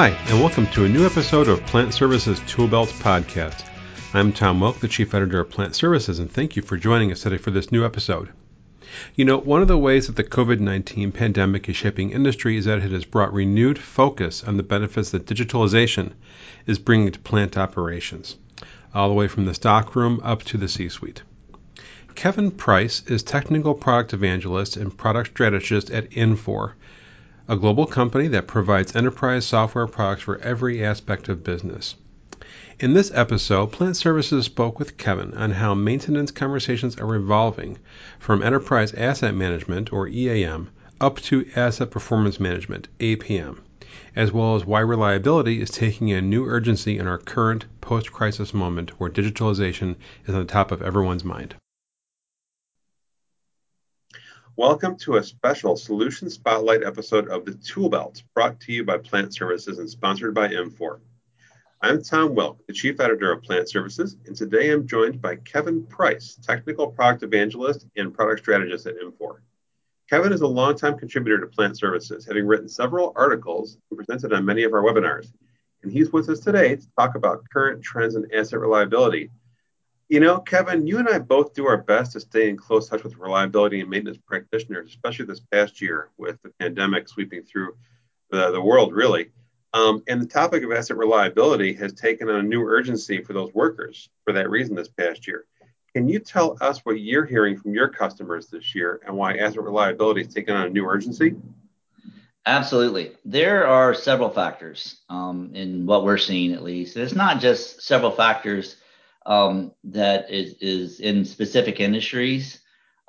Hi, and welcome to a new episode of Plant Services Tool Belt Podcast. I'm Tom Wilk, the Chief Editor of Plant Services, and thank you for joining us today for this new episode. You know, one of the ways that the COVID 19 pandemic is shaping industry is that it has brought renewed focus on the benefits that digitalization is bringing to plant operations, all the way from the stockroom up to the C suite. Kevin Price is Technical Product Evangelist and Product Strategist at Infor, a global company that provides enterprise software products for every aspect of business. In this episode, Plant Services spoke with Kevin on how maintenance conversations are evolving from enterprise asset management, or EAM, up to asset performance management, APM, as well as why reliability is taking a new urgency in our current post crisis moment where digitalization is on the top of everyone's mind. Welcome to a special Solution Spotlight episode of the Tool Belt, brought to you by Plant Services and sponsored by Infor. I'm Tom Wilk, the Chief Editor of Plant Services, and today I'm joined by Kevin Price, Technical Product Evangelist and Product Strategist at Infor. Kevin is a longtime contributor to Plant Services, having written several articles and presented on many of our webinars. And he's with us today to talk about current trends in asset reliability you know, Kevin, you and I both do our best to stay in close touch with reliability and maintenance practitioners, especially this past year with the pandemic sweeping through the, the world, really. Um, and the topic of asset reliability has taken on a new urgency for those workers for that reason this past year. Can you tell us what you're hearing from your customers this year and why asset reliability has taken on a new urgency? Absolutely. There are several factors um, in what we're seeing, at least. It's not just several factors um, that is, is in specific industries.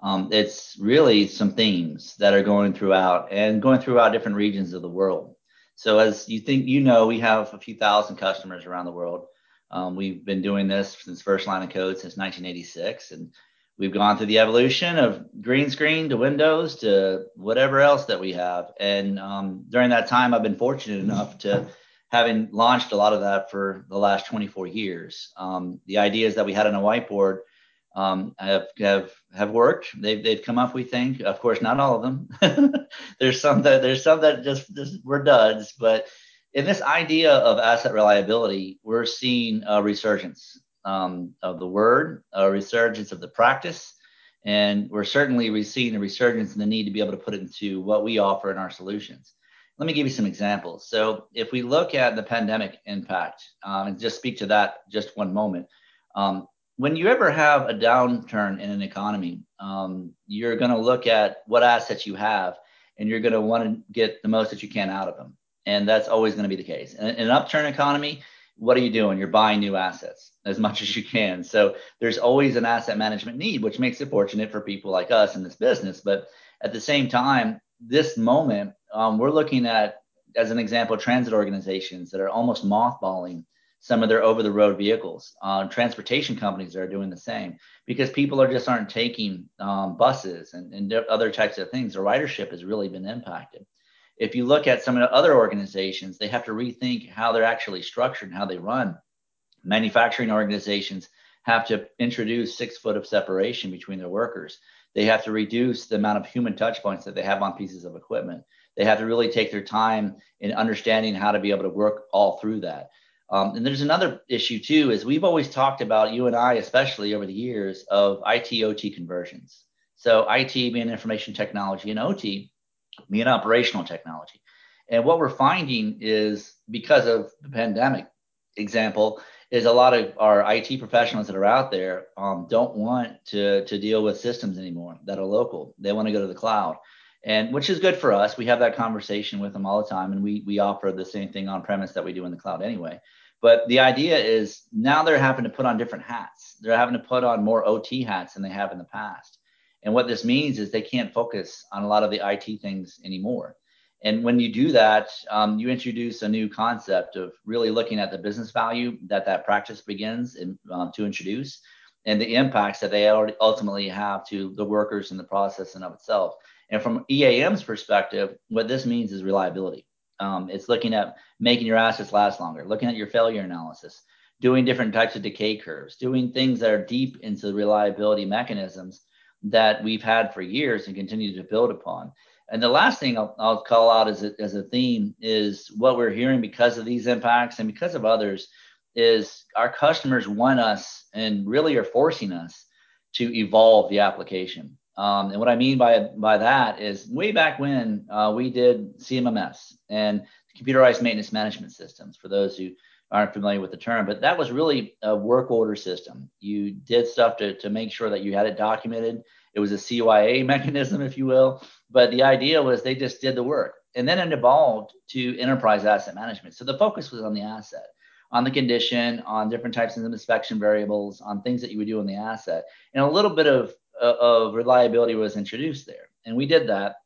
Um, it's really some themes that are going throughout and going throughout different regions of the world. So as you think, you know, we have a few thousand customers around the world. Um, we've been doing this since first line of code since 1986, and we've gone through the evolution of green screen to Windows to whatever else that we have. And um, during that time, I've been fortunate enough to having launched a lot of that for the last 24 years. Um, the ideas that we had on a whiteboard um, have, have have worked. They've they've come up. We think, of course, not all of them. there's some that there's some that just, just were duds. But in this idea of asset reliability, we're seeing a resurgence um, of the word, a resurgence of the practice, and we're certainly seeing a resurgence in the need to be able to put it into what we offer in our solutions. Let me give you some examples. So, if we look at the pandemic impact um, and just speak to that just one moment, um, when you ever have a downturn in an economy, um, you're going to look at what assets you have and you're going to want to get the most that you can out of them. And that's always going to be the case. In, in an upturn economy, what are you doing? You're buying new assets as much as you can. So there's always an asset management need, which makes it fortunate for people like us in this business. But at the same time, this moment, um, we're looking at, as an example, transit organizations that are almost mothballing some of their over the road vehicles. Uh, transportation companies are doing the same because people are just aren't taking um, buses and, and other types of things. The ridership has really been impacted. If you look at some of the other organizations, they have to rethink how they're actually structured and how they run. Manufacturing organizations have to introduce six foot of separation between their workers. They have to reduce the amount of human touch points that they have on pieces of equipment. They have to really take their time in understanding how to be able to work all through that. Um, and there's another issue too, is we've always talked about you and I, especially over the years, of IT OT conversions. So IT being information technology and OT being operational technology. And what we're finding is because of the pandemic example, is a lot of our IT professionals that are out there um, don't want to to deal with systems anymore that are local. They want to go to the cloud, and which is good for us. We have that conversation with them all the time, and we we offer the same thing on premise that we do in the cloud anyway. But the idea is now they're having to put on different hats. They're having to put on more OT hats than they have in the past. And what this means is they can't focus on a lot of the IT things anymore. And when you do that, um, you introduce a new concept of really looking at the business value that that practice begins in, um, to introduce and the impacts that they ultimately have to the workers in the process and of itself. And from EAM's perspective, what this means is reliability. Um, it's looking at making your assets last longer, looking at your failure analysis, doing different types of decay curves, doing things that are deep into the reliability mechanisms that we've had for years and continue to build upon And the last thing I'll, I'll call out as a, as a theme is what we're hearing because of these impacts and because of others is our customers want us and really are forcing us to evolve the application. Um, and what I mean by by that is way back when uh, we did CMMS and computerized maintenance management systems. For those who aren't familiar with the term, but that was really a work order system. You did stuff to to make sure that you had it documented. It was a CYA mechanism, if you will. But the idea was they just did the work, and then it evolved to enterprise asset management. So the focus was on the asset on the condition, on different types of inspection variables, on things that you would do on the asset. And a little bit of, of reliability was introduced there. And we did that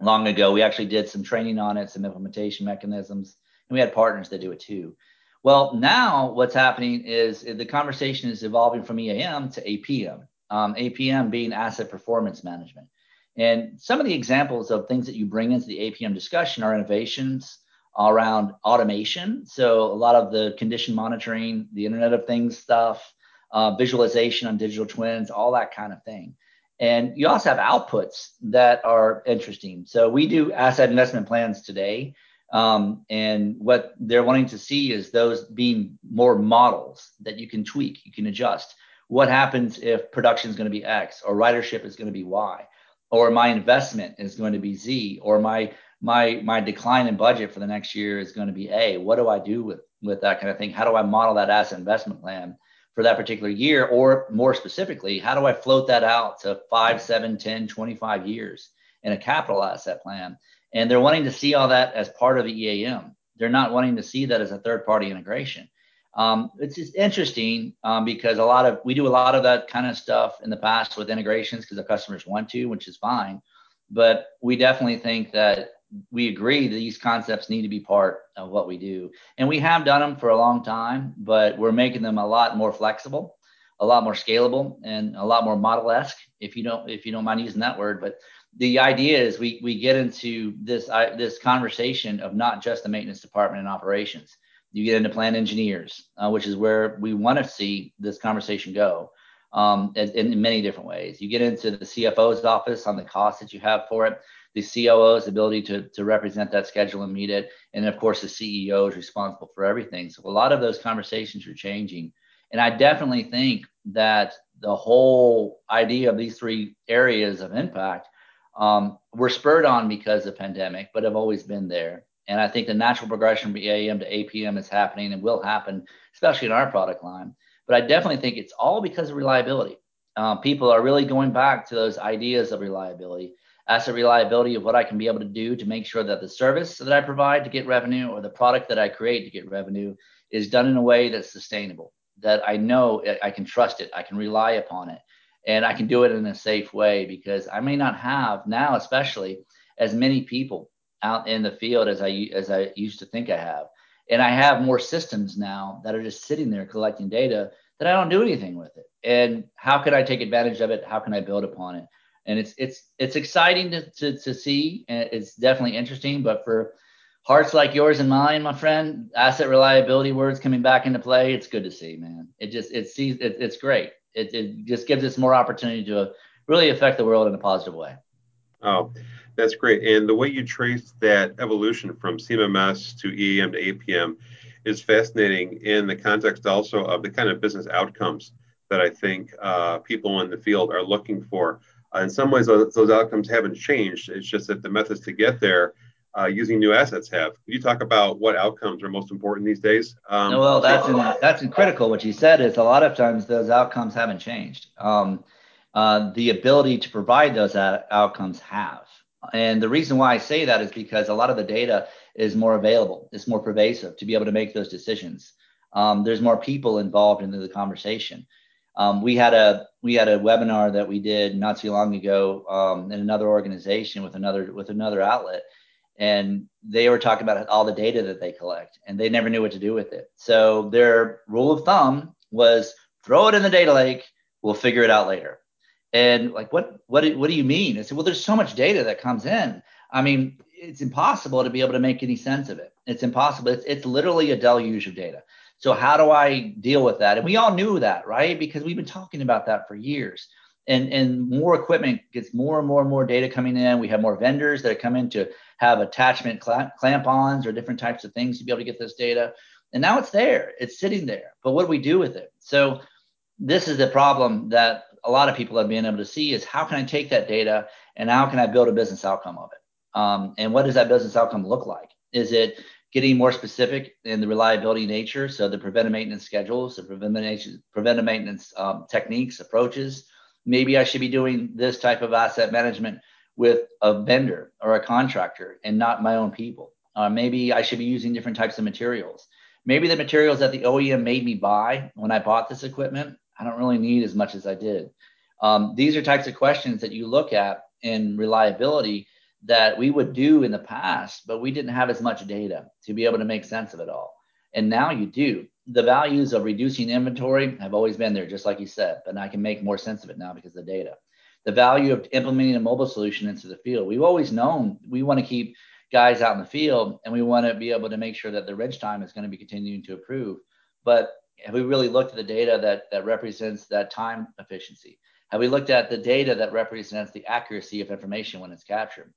long ago. We actually did some training on it, some implementation mechanisms, and we had partners that do it too. Well, now what's happening is the conversation is evolving from EAM to APM, um, APM being asset performance management. And some of the examples of things that you bring into the APM discussion are innovations around automation. So a lot of the condition monitoring, the Internet of Things stuff, uh, visualization on digital twins, all that kind of thing. And you also have outputs that are interesting. So we do asset investment plans today. Um, and what they're wanting to see is those being more models that you can tweak, you can adjust. What happens if production is going to be X or ridership is going to be Y? Or my investment is going to be Z, or my my my decline in budget for the next year is going to be a what do i do with with that kind of thing how do i model that asset investment plan for that particular year or more specifically how do i float that out to 5 7 10 25 years in a capital asset plan? And they're wanting to see all that as part of the eam they're not wanting to see that as a third party integration. Um, it's just interesting um, because a lot of we do a lot of that kind of stuff in the past with integrations because the customers want to which is fine. But we definitely think that we agree that these concepts need to be part of what we do. And we have done them for a long time, but we're making them a lot more flexible, a lot more scalable, and a lot more model-esque, if you don't if you don't mind using that word. But the idea is we we get into this this conversation of not just the maintenance department and operations. You get into plant engineers, uh, which is where we want to see this conversation go. Um, in, in many different ways. You get into the CFO's office on the cost that you have for it the COO's ability to, to represent that schedule and meet it. And of course, the CEO is responsible for everything. So a lot of those conversations are changing. And I definitely think that the whole idea of these three areas of impact um, were spurred on because of pandemic, but have always been there. And I think the natural progression from EAM to APM is happening and will happen, especially in our product line. But I definitely think it's all because of reliability. Uh, people are really going back to those ideas of reliability asset reliability of what I can be able to do to make sure that the service that I provide to get revenue or the product that I create to get revenue is done in a way that's sustainable, that I know I can trust it, I can rely upon it, and I can do it in a safe way because I may not have now, especially as many people out in the field as I as I used to think I have. And I have more systems now that are just sitting there collecting data that I don't do anything with it. And how can I take advantage of it? How can I build upon it? and it's it's it's exciting to, to, to see and it's definitely interesting but for hearts like yours and mine my friend asset reliability words coming back into play it's good to see man it just it sees it, it's great it, it just gives us more opportunity to really affect the world in a positive way oh that's great and the way you trace that evolution from cmms to eam to apm is fascinating in the context also of the kind of business outcomes that i think uh, people in the field are looking for uh, in some ways, those, those, outcomes haven't changed. It's just that the methods to get there uh, using new assets have. Can you talk about what outcomes are most important these days? Um, well, that's in, that's in critical. What you said is a lot of times those outcomes haven't changed. Um, uh, the ability to provide those outcomes have. And the reason why I say that is because a lot of the data is more available, it's more pervasive to be able to make those decisions. Um, there's more people involved in the conversation. Um, we had a we had a webinar that we did not too long ago um, in another organization with another with another outlet, and they were talking about all the data that they collect, and they never knew what to do with it. So their rule of thumb was throw it in the data lake. We'll figure it out later. And like, what what what do you mean? I said, well, there's so much data that comes in. I mean, it's impossible to be able to make any sense of it. It's impossible. It's, it's literally a deluge of data. So how do I deal with that? And we all knew that, right? Because we've been talking about that for years. and and more equipment gets more and more and more data coming in. We have more vendors that come in to have attachment clamp-ons or different types of things to be able to get this data. And now it's there, it's sitting there. But what do we do with it? So this is the problem that a lot of people have been able to see is how can I take that data and how can I build a business outcome of it? Um, and what does that business outcome look like? Is it getting more specific in the reliability nature? So the preventive maintenance schedules, the preventive, preventive maintenance um, techniques, approaches. Maybe I should be doing this type of asset management with a vendor or a contractor and not my own people. Uh, maybe I should be using different types of materials. Maybe the materials that the OEM made me buy when I bought this equipment, I don't really need as much as I did. Um, these are types of questions that you look at in reliability that we would do in the past, but we didn't have as much data to be able to make sense of it all. And now you do. The values of reducing inventory have always been there, just like you said, but I can make more sense of it now because of the data. The value of implementing a mobile solution into the field. We've always known we want to keep guys out in the field and we want to be able to make sure that the reg time is going to be continuing to improve. But have we really looked at the data that, that represents that time efficiency? Have we looked at the data that represents the accuracy of information when it's captured?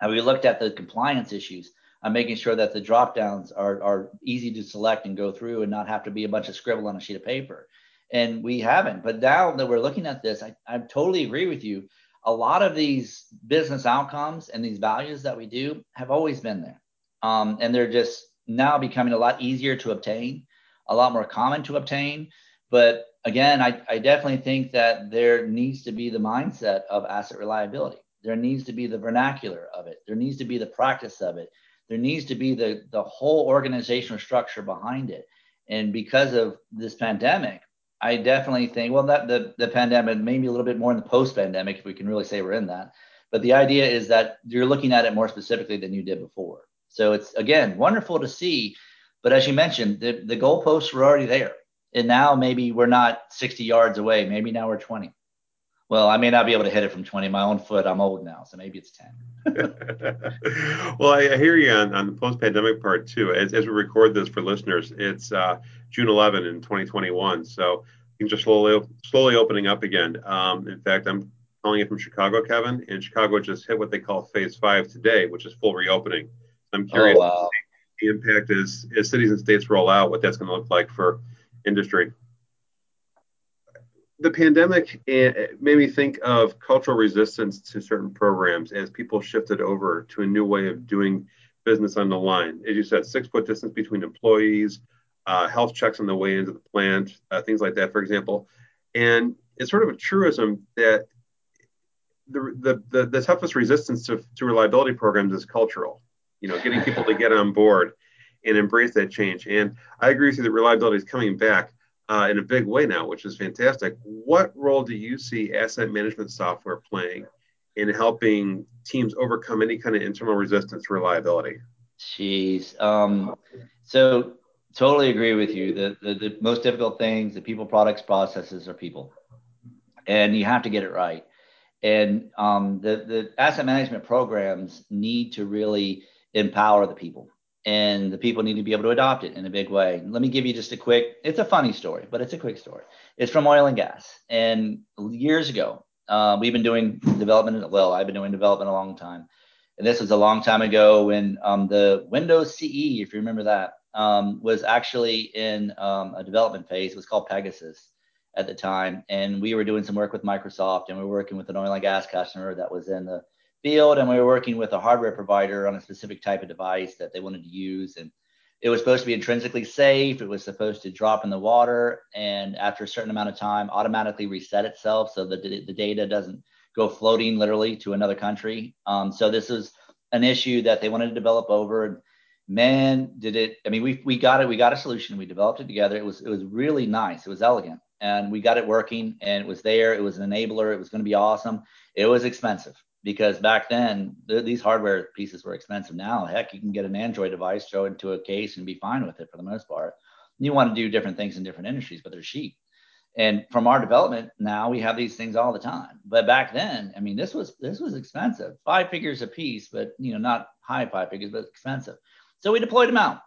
Have we looked at the compliance issues on making sure that the drop downs are, are easy to select and go through and not have to be a bunch of scribble on a sheet of paper? And we haven't. But now that we're looking at this, I, I totally agree with you a lot of these business outcomes and these values that we do have always been there. Um, and they're just now becoming a lot easier to obtain, a lot more common to obtain. But again, I, I definitely think that there needs to be the mindset of asset reliability. There needs to be the vernacular of it. There needs to be the practice of it. There needs to be the, the whole organizational structure behind it. And because of this pandemic, I definitely think, well, that the, the pandemic, maybe a little bit more in the post pandemic, if we can really say we're in that. But the idea is that you're looking at it more specifically than you did before. So it's, again, wonderful to see. But as you mentioned, the, the goalposts were already there. And now maybe we're not 60 yards away. Maybe now we're 20. Well, I may not be able to hit it from 20. My own foot, I'm old now, so maybe it's 10. well, I, hear you on, on the post pandemic part too. As, as, we record this for listeners, it's uh, June 11 in 2021. So things are slowly, slowly opening up again. Um, in fact, I'm calling it from Chicago, Kevin, and Chicago just hit what they call phase five today, which is full reopening. I'm curious oh, wow. The impact is as cities and states roll out, what that's going to look like for industry the pandemic eh, made me think of cultural resistance to certain programs as people shifted over to a new way of doing business on the line. As you said, six foot distance between employees, uh, health checks on the way into the plant, uh, things like that, for example. And it's sort of a truism that the, the, the, the toughest resistance to, to reliability programs is cultural, you know, getting people to get on board and embrace that change. And I agree with you that reliability is coming back uh, in a big way now, which is fantastic. What role do you see asset management software playing in helping teams overcome any kind of internal resistance to reliability? Jeez. Um, so totally agree with you. The, the, the most difficult things, the people, products, processes are people, and you have to get it right. And um, the the asset management programs need to really empower the people and the people need to be able to adopt it in a big way. Let me give you just a quick, it's a funny story, but it's a quick story. It's from oil and gas. And years ago, uh, we've been doing development, well, I've been doing development a long time. And this was a long time ago when um, the Windows CE, if you remember that, um, was actually in um, a development phase. It was called Pegasus at the time. And we were doing some work with Microsoft and we were working with an oil and gas customer that was in the field and we were working with a hardware provider on a specific type of device that they wanted to use and it was supposed to be intrinsically safe. It was supposed to drop in the water and after a certain amount of time automatically reset itself so that the, data doesn't go floating literally to another country. Um, so this is an issue that they wanted to develop over and man did it i mean we, we got it we got a solution we developed it together. It was it was really nice it was elegant and we got it working and it was there it was an enabler it was going to be awesome. It was expensive because back then th- these hardware pieces were expensive. Now, heck, you can get an Android device, throw it into a case, and be fine with it for the most part. You want to do different things in different industries, but they're cheap. And from our development, now we have these things all the time. But back then, I mean, this was this was expensive, five figures a piece, but you know, not high five figures, but expensive. So we deployed them out.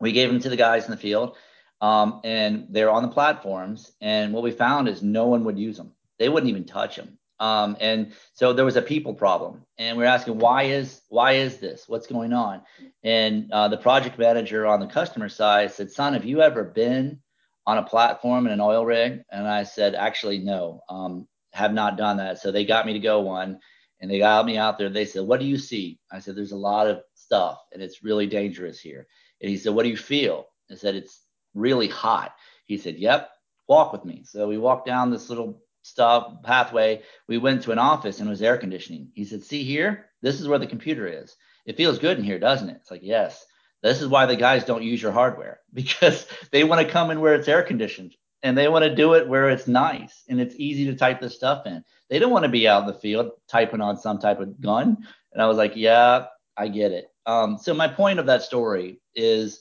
We gave them to the guys in the field, um, and they're on the platforms. And what we found is no one would use them They wouldn't even touch them. Um, and so there was a people problem, and we are asking why is why is this? What's going on? And uh, the project manager on the customer side said, "Son, have you ever been on a platform in an oil rig?" And I said, "Actually, no, um, have not done that." So they got me to go one, and they got me out there. They said, "What do you see?" I said, "There's a lot of stuff, and it's really dangerous here." And he said, "What do you feel?" I said, "It's really hot." He said, "Yep, walk with me." So we walked down this little stop pathway. We went to an office and it was air conditioning. He said, See here, this is where the computer is. It feels good in here, doesn't it? It's like, Yes. This is why the guys don't use your hardware because they want to come in where it's air conditioned and they want to do it where it's nice and it's easy to type this stuff in. They don't want to be out in the field typing on some type of gun. And I was like, Yeah, I get it. Um, so my point of that story is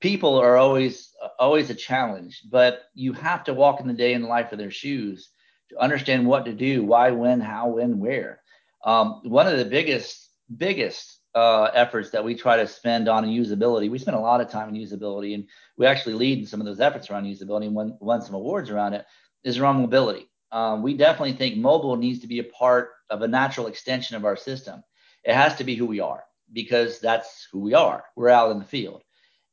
people are always always a challenge, but you have to walk in the day in the life of their shoes to understand what to do, why, when, how, when, where. Um, one of the biggest, biggest uh, efforts that we try to spend on usability, we spend a lot of time on usability, and we actually lead in some of those efforts around usability and won, won some awards around it, is around mobility. Um, we definitely think mobile needs to be a part of a natural extension of our system. It has to be who we are because that's who we are. We're out in the field.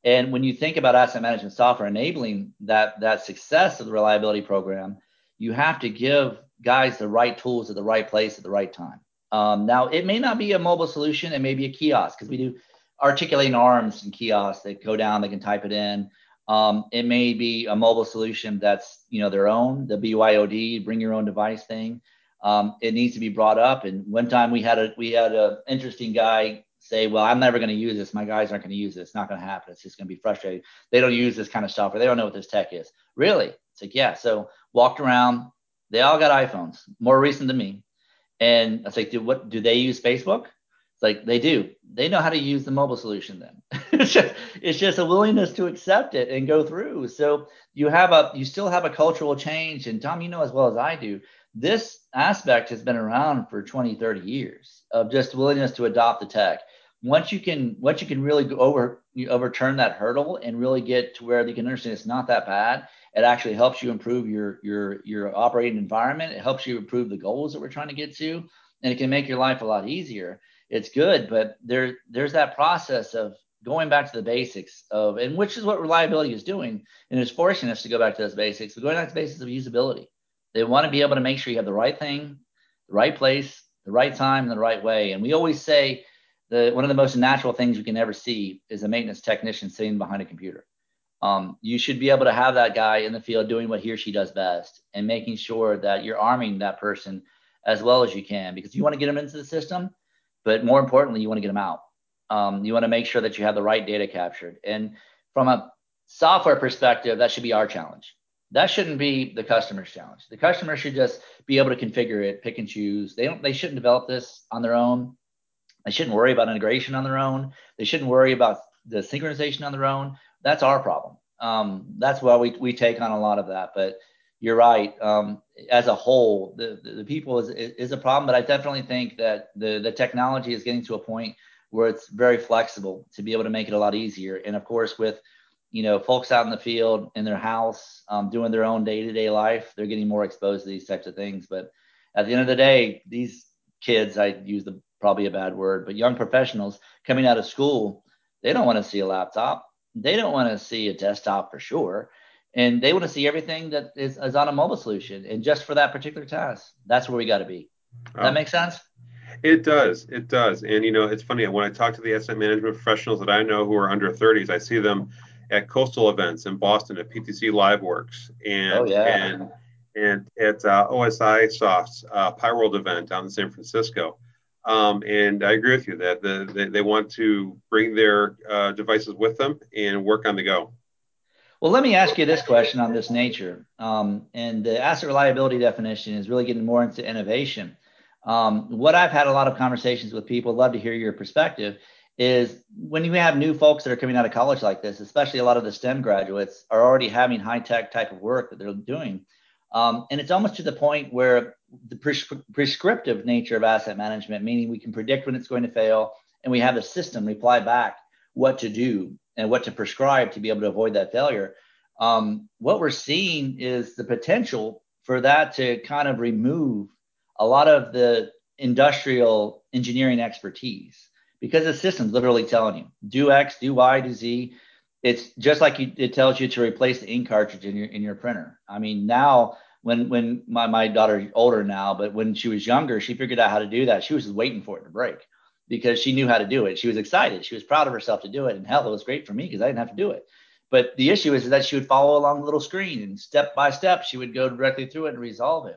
And when you think about asset management software enabling that, that success of the reliability program, you have to give guys the right tools at the right place at the right time. Um, now, it may not be a mobile solution, it may be a kiosk because we do articulating arms and kiosks. They go down, they can type it in. Um, it may be a mobile solution that's you know their own, the BYOD, bring your own device thing. Um, it needs to be brought up. And one time we had a we had an interesting guy say, "Well, I'm never going to use this. My guys aren't going to use this. It's not going to happen. It's just going to be frustrating. They don't use this kind of or they don't know what this tech is." Really? It's like, yeah. So walked around. They all got iPhones, more recent than me. And I was like, do what do they use Facebook? It's like they do. They know how to use the mobile solution then. it's, just, it's just a willingness to accept it and go through. So you have a you still have a cultural change. And Tom, you know as well as I do, this aspect has been around for 20, 30 years of just willingness to adopt the tech. Once you can once you can really go over overturn that hurdle and really get to where you can understand it's not that bad it actually helps you improve your your your operating environment. It helps you improve the goals that we're trying to get to, and it can make your life a lot easier. It's good, but there there's that process of going back to the basics of, and which is what reliability is doing, and it's forcing us to go back to those basics. But going back to the basics of usability. They want to be able to make sure you have the right thing, the right place, the right time, and the right way. And we always say the one of the most natural things you can ever see is a maintenance technician sitting behind a computer um, you should be able to have that guy in the field doing what he or she does best and making sure that you're arming that person as well as you can because you want to get them into the system, but more importantly, you want to get them out. Um, you want to make sure that you have the right data captured. And from a software perspective, that should be our challenge. That shouldn't be the customer's challenge. The customer should just be able to configure it, pick and choose. They don't. They shouldn't develop this on their own. They shouldn't worry about integration on their own. They shouldn't worry about the synchronization on their own that's our problem. Um, that's why we, we take on a lot of that. But you're right. Um, as a whole, the, the, the people is, is a problem, but I definitely think that the, the technology is getting to a point where it's very flexible to be able to make it a lot easier. And of course, with you know folks out in the field in their house um, doing their own day-to-day life, they're getting more exposed to these types of things. But at the end of the day, these kids, I use the probably a bad word, but young professionals coming out of school, they don't want to see a laptop they don't want to see a desktop for sure. And they want to see everything that is, is on a mobile solution. And just for that particular task, that's where we got to be. That makes sense? It does. It does. And, you know, it's funny. When I talk to the asset management professionals that I know who are under 30s, I see them at coastal events in Boston at PTC LiveWorx and, oh, yeah. and, and at uh, OSIsoft's uh, PI World event down in San Francisco. Um, and I agree with you that the, they, they want to bring their uh, devices with them and work on the go. Well, let me ask you this question on this nature. Um, and the asset reliability definition is really getting more into innovation. Um, what I've had a lot of conversations with people, love to hear your perspective, is when you have new folks that are coming out of college like this, especially a lot of the STEM graduates are already having high tech type of work that they're doing. Um, and it's almost to the point where the pres- prescriptive nature of asset management, meaning we can predict when it's going to fail, and we have a system reply back what to do and what to prescribe to be able to avoid that failure. Um, what we're seeing is the potential for that to kind of remove a lot of the industrial engineering expertise because the system's literally telling you do X, do Y, do Z. It's just like you, it tells you to replace the ink cartridge in your in your printer. I mean, now when when my my daughter older now, but when she was younger, she figured out how to do that. She was just waiting for it to break because she knew how to do it. She was excited. She was proud of herself to do it. And hell, it was great for me because I didn't have to do it. But the issue is that she would follow along the little screen and step by step, she would go directly through it and resolve it.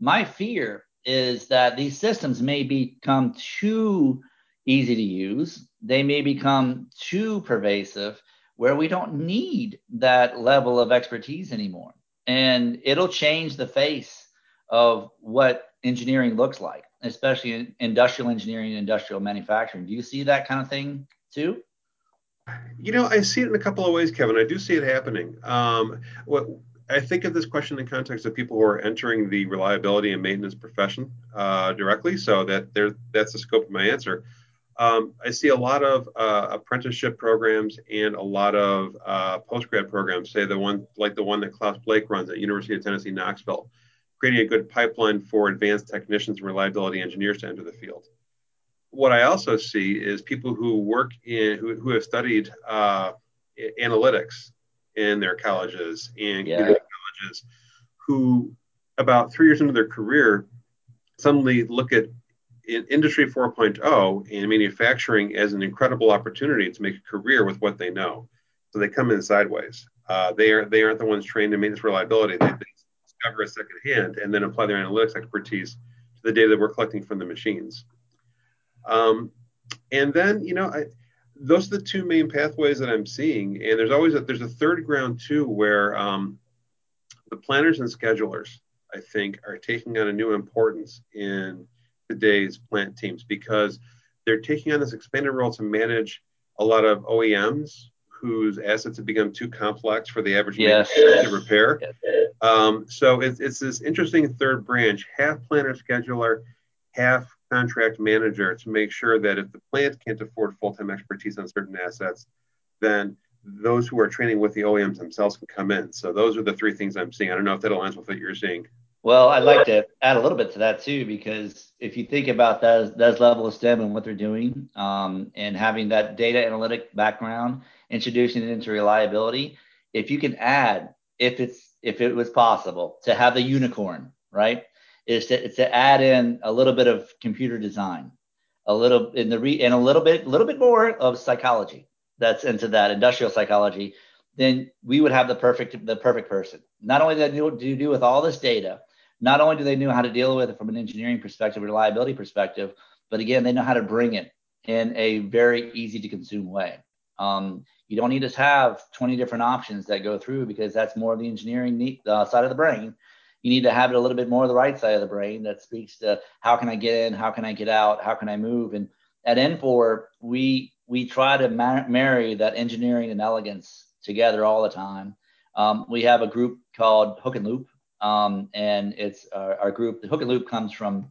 My fear is that these systems may become too easy to use. They may become too pervasive where we don't need that level of expertise anymore. And it'll change the face of what engineering looks like, especially in industrial engineering and industrial manufacturing. Do you see that kind of thing too? You know, I see it in a couple of ways, Kevin. I do see it happening. Um, what I think of this question in context of people who are entering the reliability and maintenance profession uh, directly, so that there that's the scope of my answer. Um, I see a lot of uh, apprenticeship programs and a lot of uh, postgrad programs. Say the one like the one that Klaus Blache runs at University of Tennessee Knoxville, creating a good pipeline for advanced technicians and reliability engineers to enter the field what I also see is people who work in who, who have studied uh, analytics in their colleges and yeah. colleges who about three years into their career suddenly look at in industry 4.0 and manufacturing as an incredible opportunity to make a career with what they know. So they come in sideways. Uh, they are they aren't the ones trained in maintenance reliability. They, they discover a second hand and then apply their analytics expertise to the data that we're collecting from the machines. Um, and then, you know, I, those are the two main pathways that I'm seeing. And there's always a, there's a third ground too, where um, the planners and schedulers, I think, are taking on a new importance in today's plant teams because they're taking on this expanded role to manage a lot of OEMs whose assets have become too complex for the average yes. to repair. Um, so it's, it's this interesting third branch, half planner scheduler, half contract manager to make sure that if the plant can't afford full-time expertise on certain assets, then those who are training with the OEMs themselves can come in. So those are the three things I'm seeing. I don't know if that aligns with what you're seeing. Well, I'd like to add a little bit to that too, because if you think about those, those level of STEM and what they're doing, um, and having that data analytic background, introducing it into reliability, if you can add, if it's if it was possible to have the unicorn, right? is to, to add in a little bit of computer design, a little in the re, and a little bit, a little bit more of psychology that's into that industrial psychology, then we would have the perfect, the perfect person. Not only they do, do with all this data, not only do they know how to deal with it from an engineering perspective, reliability perspective, but again, they know how to bring it in a very easy to consume way. Um, you don't need to have 20 different options that go through because that's more of the engineering uh, side of the brain you need to have it a little bit more of the right side of the brain that speaks to how can I get in, how can I get out, how can I move. And at Infor, we we try to mar- marry that engineering and elegance together all the time. Um, we have a group called Hook and Loop, um, and it's our, our, group. The Hook and Loop comes from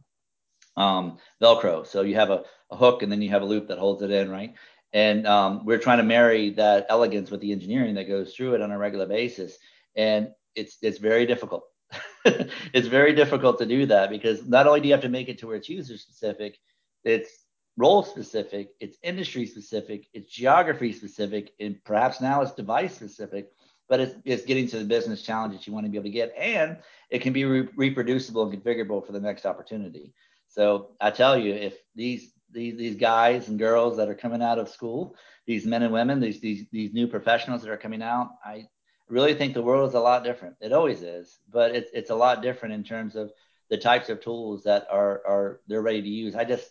um, Velcro. So you have a, a, hook and then you have a loop that holds it in, right? And um, we're trying to marry that elegance with the engineering that goes through it on a regular basis. And it's it's very difficult. it's very difficult to do that because not only do you have to make it to where it's user specific, it's role specific, it's industry specific, it's geography specific, and perhaps now it's device specific, but it's, it's getting to the business challenge that you want to be able to get. And it can be re- reproducible and configurable for the next opportunity. So I tell you, if these these these guys and girls that are coming out of school, these men and women, these these these new professionals that are coming out, I really think the world is a lot different. It always is, but it's it's a lot different in terms of the types of tools that are are they're ready to use. I just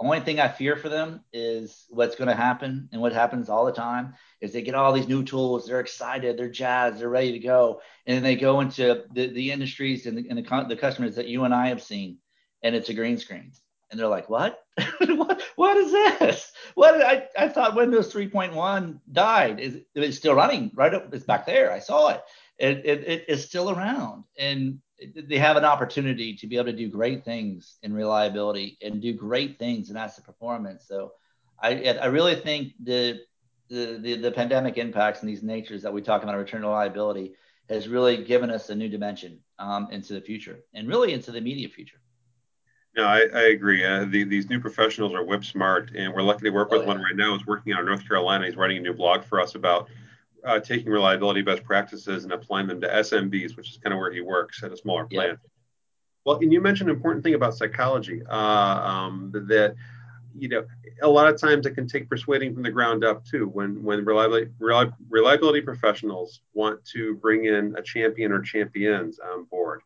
only thing I fear for them is what's going to happen, and what happens all the time is they get all these new tools. They're excited, they're jazzed, they're ready to go, and then they go into the, the industries and, the, and the, the customers that you and I have seen, and it's a green screen and they're like, "What? what? What is this? What? I, I thought Windows 3.1 died. Is it's still running? Right up, it's back there. I saw it. It, it. it is still around, and they have an opportunity to be able to do great things in reliability and do great things in asset performance. So, I I really think the the, the, the pandemic impacts and these natures that we talk about return to reliability has really given us a new dimension um, into the future and really into the immediate future. No, I, I agree. Uh, the, these new professionals are whip smart, and we're lucky to work with oh, yeah. one right now. He's working out in North Carolina. He's writing a new blog for us about uh, taking reliability best practices and applying them to SMBs, which is kind of where he works at a smaller plant. Yeah. Well, and you mentioned an important thing about psychology uh, um, that you know a lot of times it can take persuading from the ground up too. When when reliability reliability professionals want to bring in a champion or champions on board.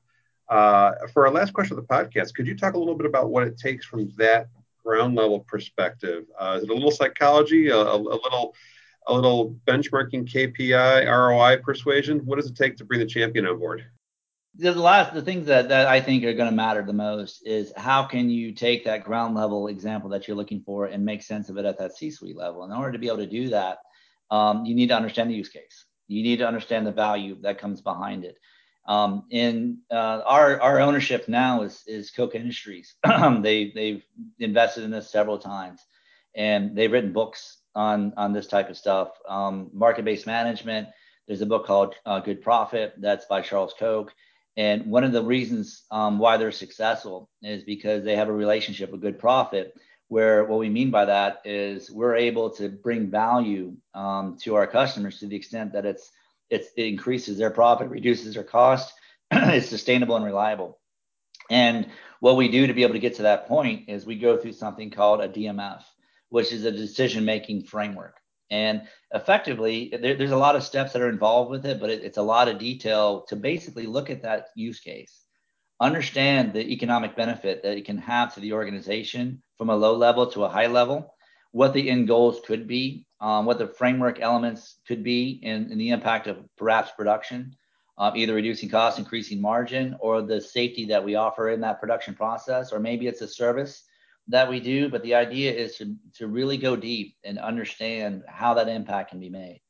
Uh, for our last question of the podcast, could you talk a little bit about what it takes from that ground level perspective? Uh, is it a little psychology, a, a, little a little benchmarking KPI, ROI persuasion? What does it take to bring the champion on board? The last the things that, that I think are going to matter the most is how can you take that ground level example that you're looking for and make sense of it at that C-suite level. In order to be able to do that, um, you need to understand the use case. You need to understand the value that comes behind it. Um, in uh, our our ownership now is is Koch Industries. they they've invested in this several times, and they've written books on on this type of stuff. Um, market-based management. There's a book called uh, Good Profit that's by Charles Koch and one of the reasons um, why they're successful is because they have a relationship with good profit, where what we mean by that is we're able to bring value um, to our customers to the extent that it's, it's it increases their profit, reduces their cost, it's sustainable and reliable. And what we do to be able to get to that point is we go through something called a DMF, which is a decision making framework. And effectively, there, there's a lot of steps that are involved with it, but it, it's a lot of detail to basically look at that use case, understand the economic benefit that it can have to the organization from a low level to a high level, what the end goals could be, um, what the framework elements could be, and, the impact of perhaps production, um, either reducing cost, increasing margin, or the safety that we offer in that production process, or maybe it's a service that we do, but the idea is to, to really go deep and understand how that impact can be made.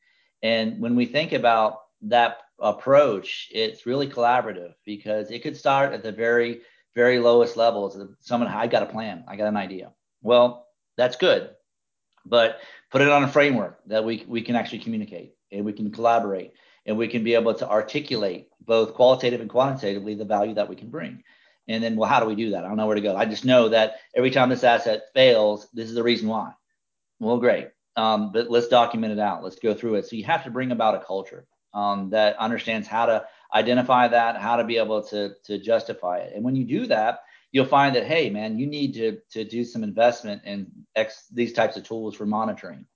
And when we think about that approach, it's really collaborative because it could start at the very, very lowest levels. Of someone, I got a plan, I got an idea. Well, that's good, but put it on a framework that we, we can actually communicate and we can collaborate and we can be able to articulate both qualitative and quantitatively the value that we can bring. And then, well, how do we do that? I don't know where to go. I just know that every time this asset fails, this is the reason why. Well, great. Um, but let's document it out. Let's go through it. So you have to bring about a culture um, that understands how to identify that, how to be able to to justify it. And when you do that, you'll find that hey, man, you need to to do some investment in X, these types of tools for monitoring.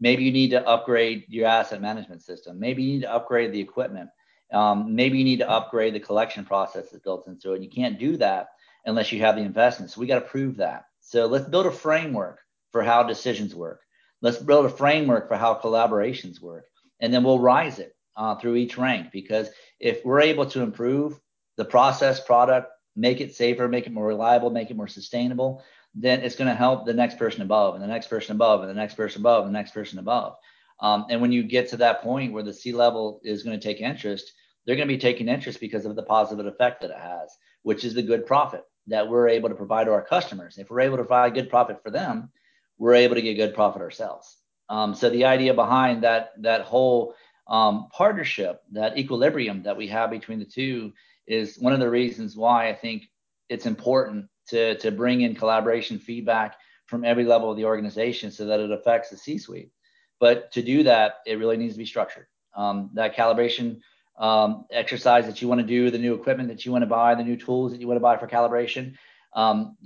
Maybe you need to upgrade your asset management system. Maybe you need to upgrade the equipment. Um, maybe you need to upgrade the collection process that's built into it. You can't do that unless you have the investment. So we got to prove that. So let's build a framework for how decisions work. Let's build a framework for how collaborations work. And then we'll rise it uh, through each rank because if we're able to improve the process product, make it safer, make it more reliable, make it more sustainable, then it's going to help the next person above and the next person above and the next person above and the next person above. Um, and when you get to that point where the C level is going to take interest, they're going to be taking interest because of the positive effect that it has, which is the good profit that we're able to provide to our customers. If we're able to provide good profit for them, we're able to get good profit ourselves. Um, so the idea behind that that whole um, partnership, that equilibrium that we have between the two, is one of the reasons why I think it's important to to bring in collaboration feedback from every level of the organization so that it affects the C-suite. But to do that, it really needs to be structured. Um, that calibration um, exercise that you want to do, the new equipment that you want to buy, the new tools that you want to buy for calibration, um,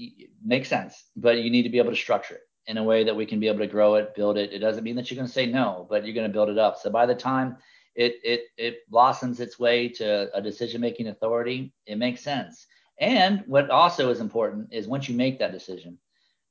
makes sense. But you need to be able to structure it in a way that we can be able to grow it, build it. It doesn't mean that you're going to say no, but you're going to build it up. So by the time it it it blossoms its way to a decision making authority, it makes sense. And what also is important is once you make that decision,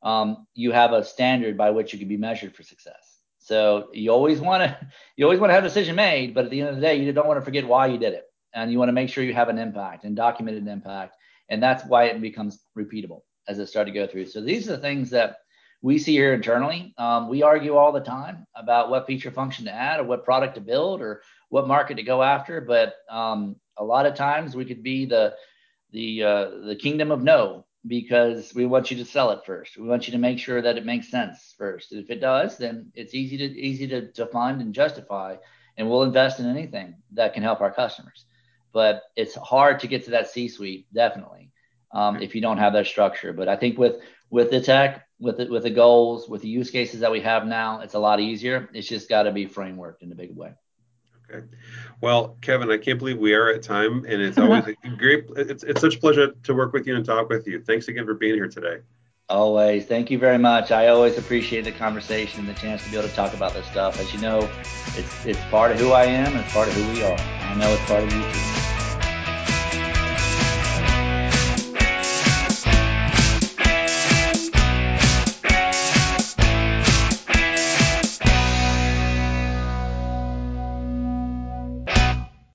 um, you have a standard by which you can be measured for success. So you always want to you always want to have a decision made, but at the end of the day, you don't want to forget why you did it, and you want to make sure you have an impact and documented impact, and that's why it becomes repeatable as it started to go through. So these are the things that we see here internally. Um, we argue all the time about what feature function to add or what product to build or what market to go after, but um, a lot of times we could be the the uh, the kingdom of no because we want you to sell it first. We want you to make sure that it makes sense first. If it does, then it's easy to easy to, to fund and justify, and we'll invest in anything that can help our customers. but it's hard to get to that C-suite, definitely, um, if you don't have that structure. But I think with with the tech, with the, with the goals, with the use cases that we have now, it's a lot easier. It's just got to be frameworked in a big way. Okay. Well, Kevin, I can't believe we are at time, and it's always a great. It's it's such a pleasure to work with you and talk with you. Thanks again for being here today. Always. Thank you very much. I always appreciate the conversation and the chance to be able to talk about this stuff. As you know, it's it's part of who I am and it's part of who we are. I know it's part of you too.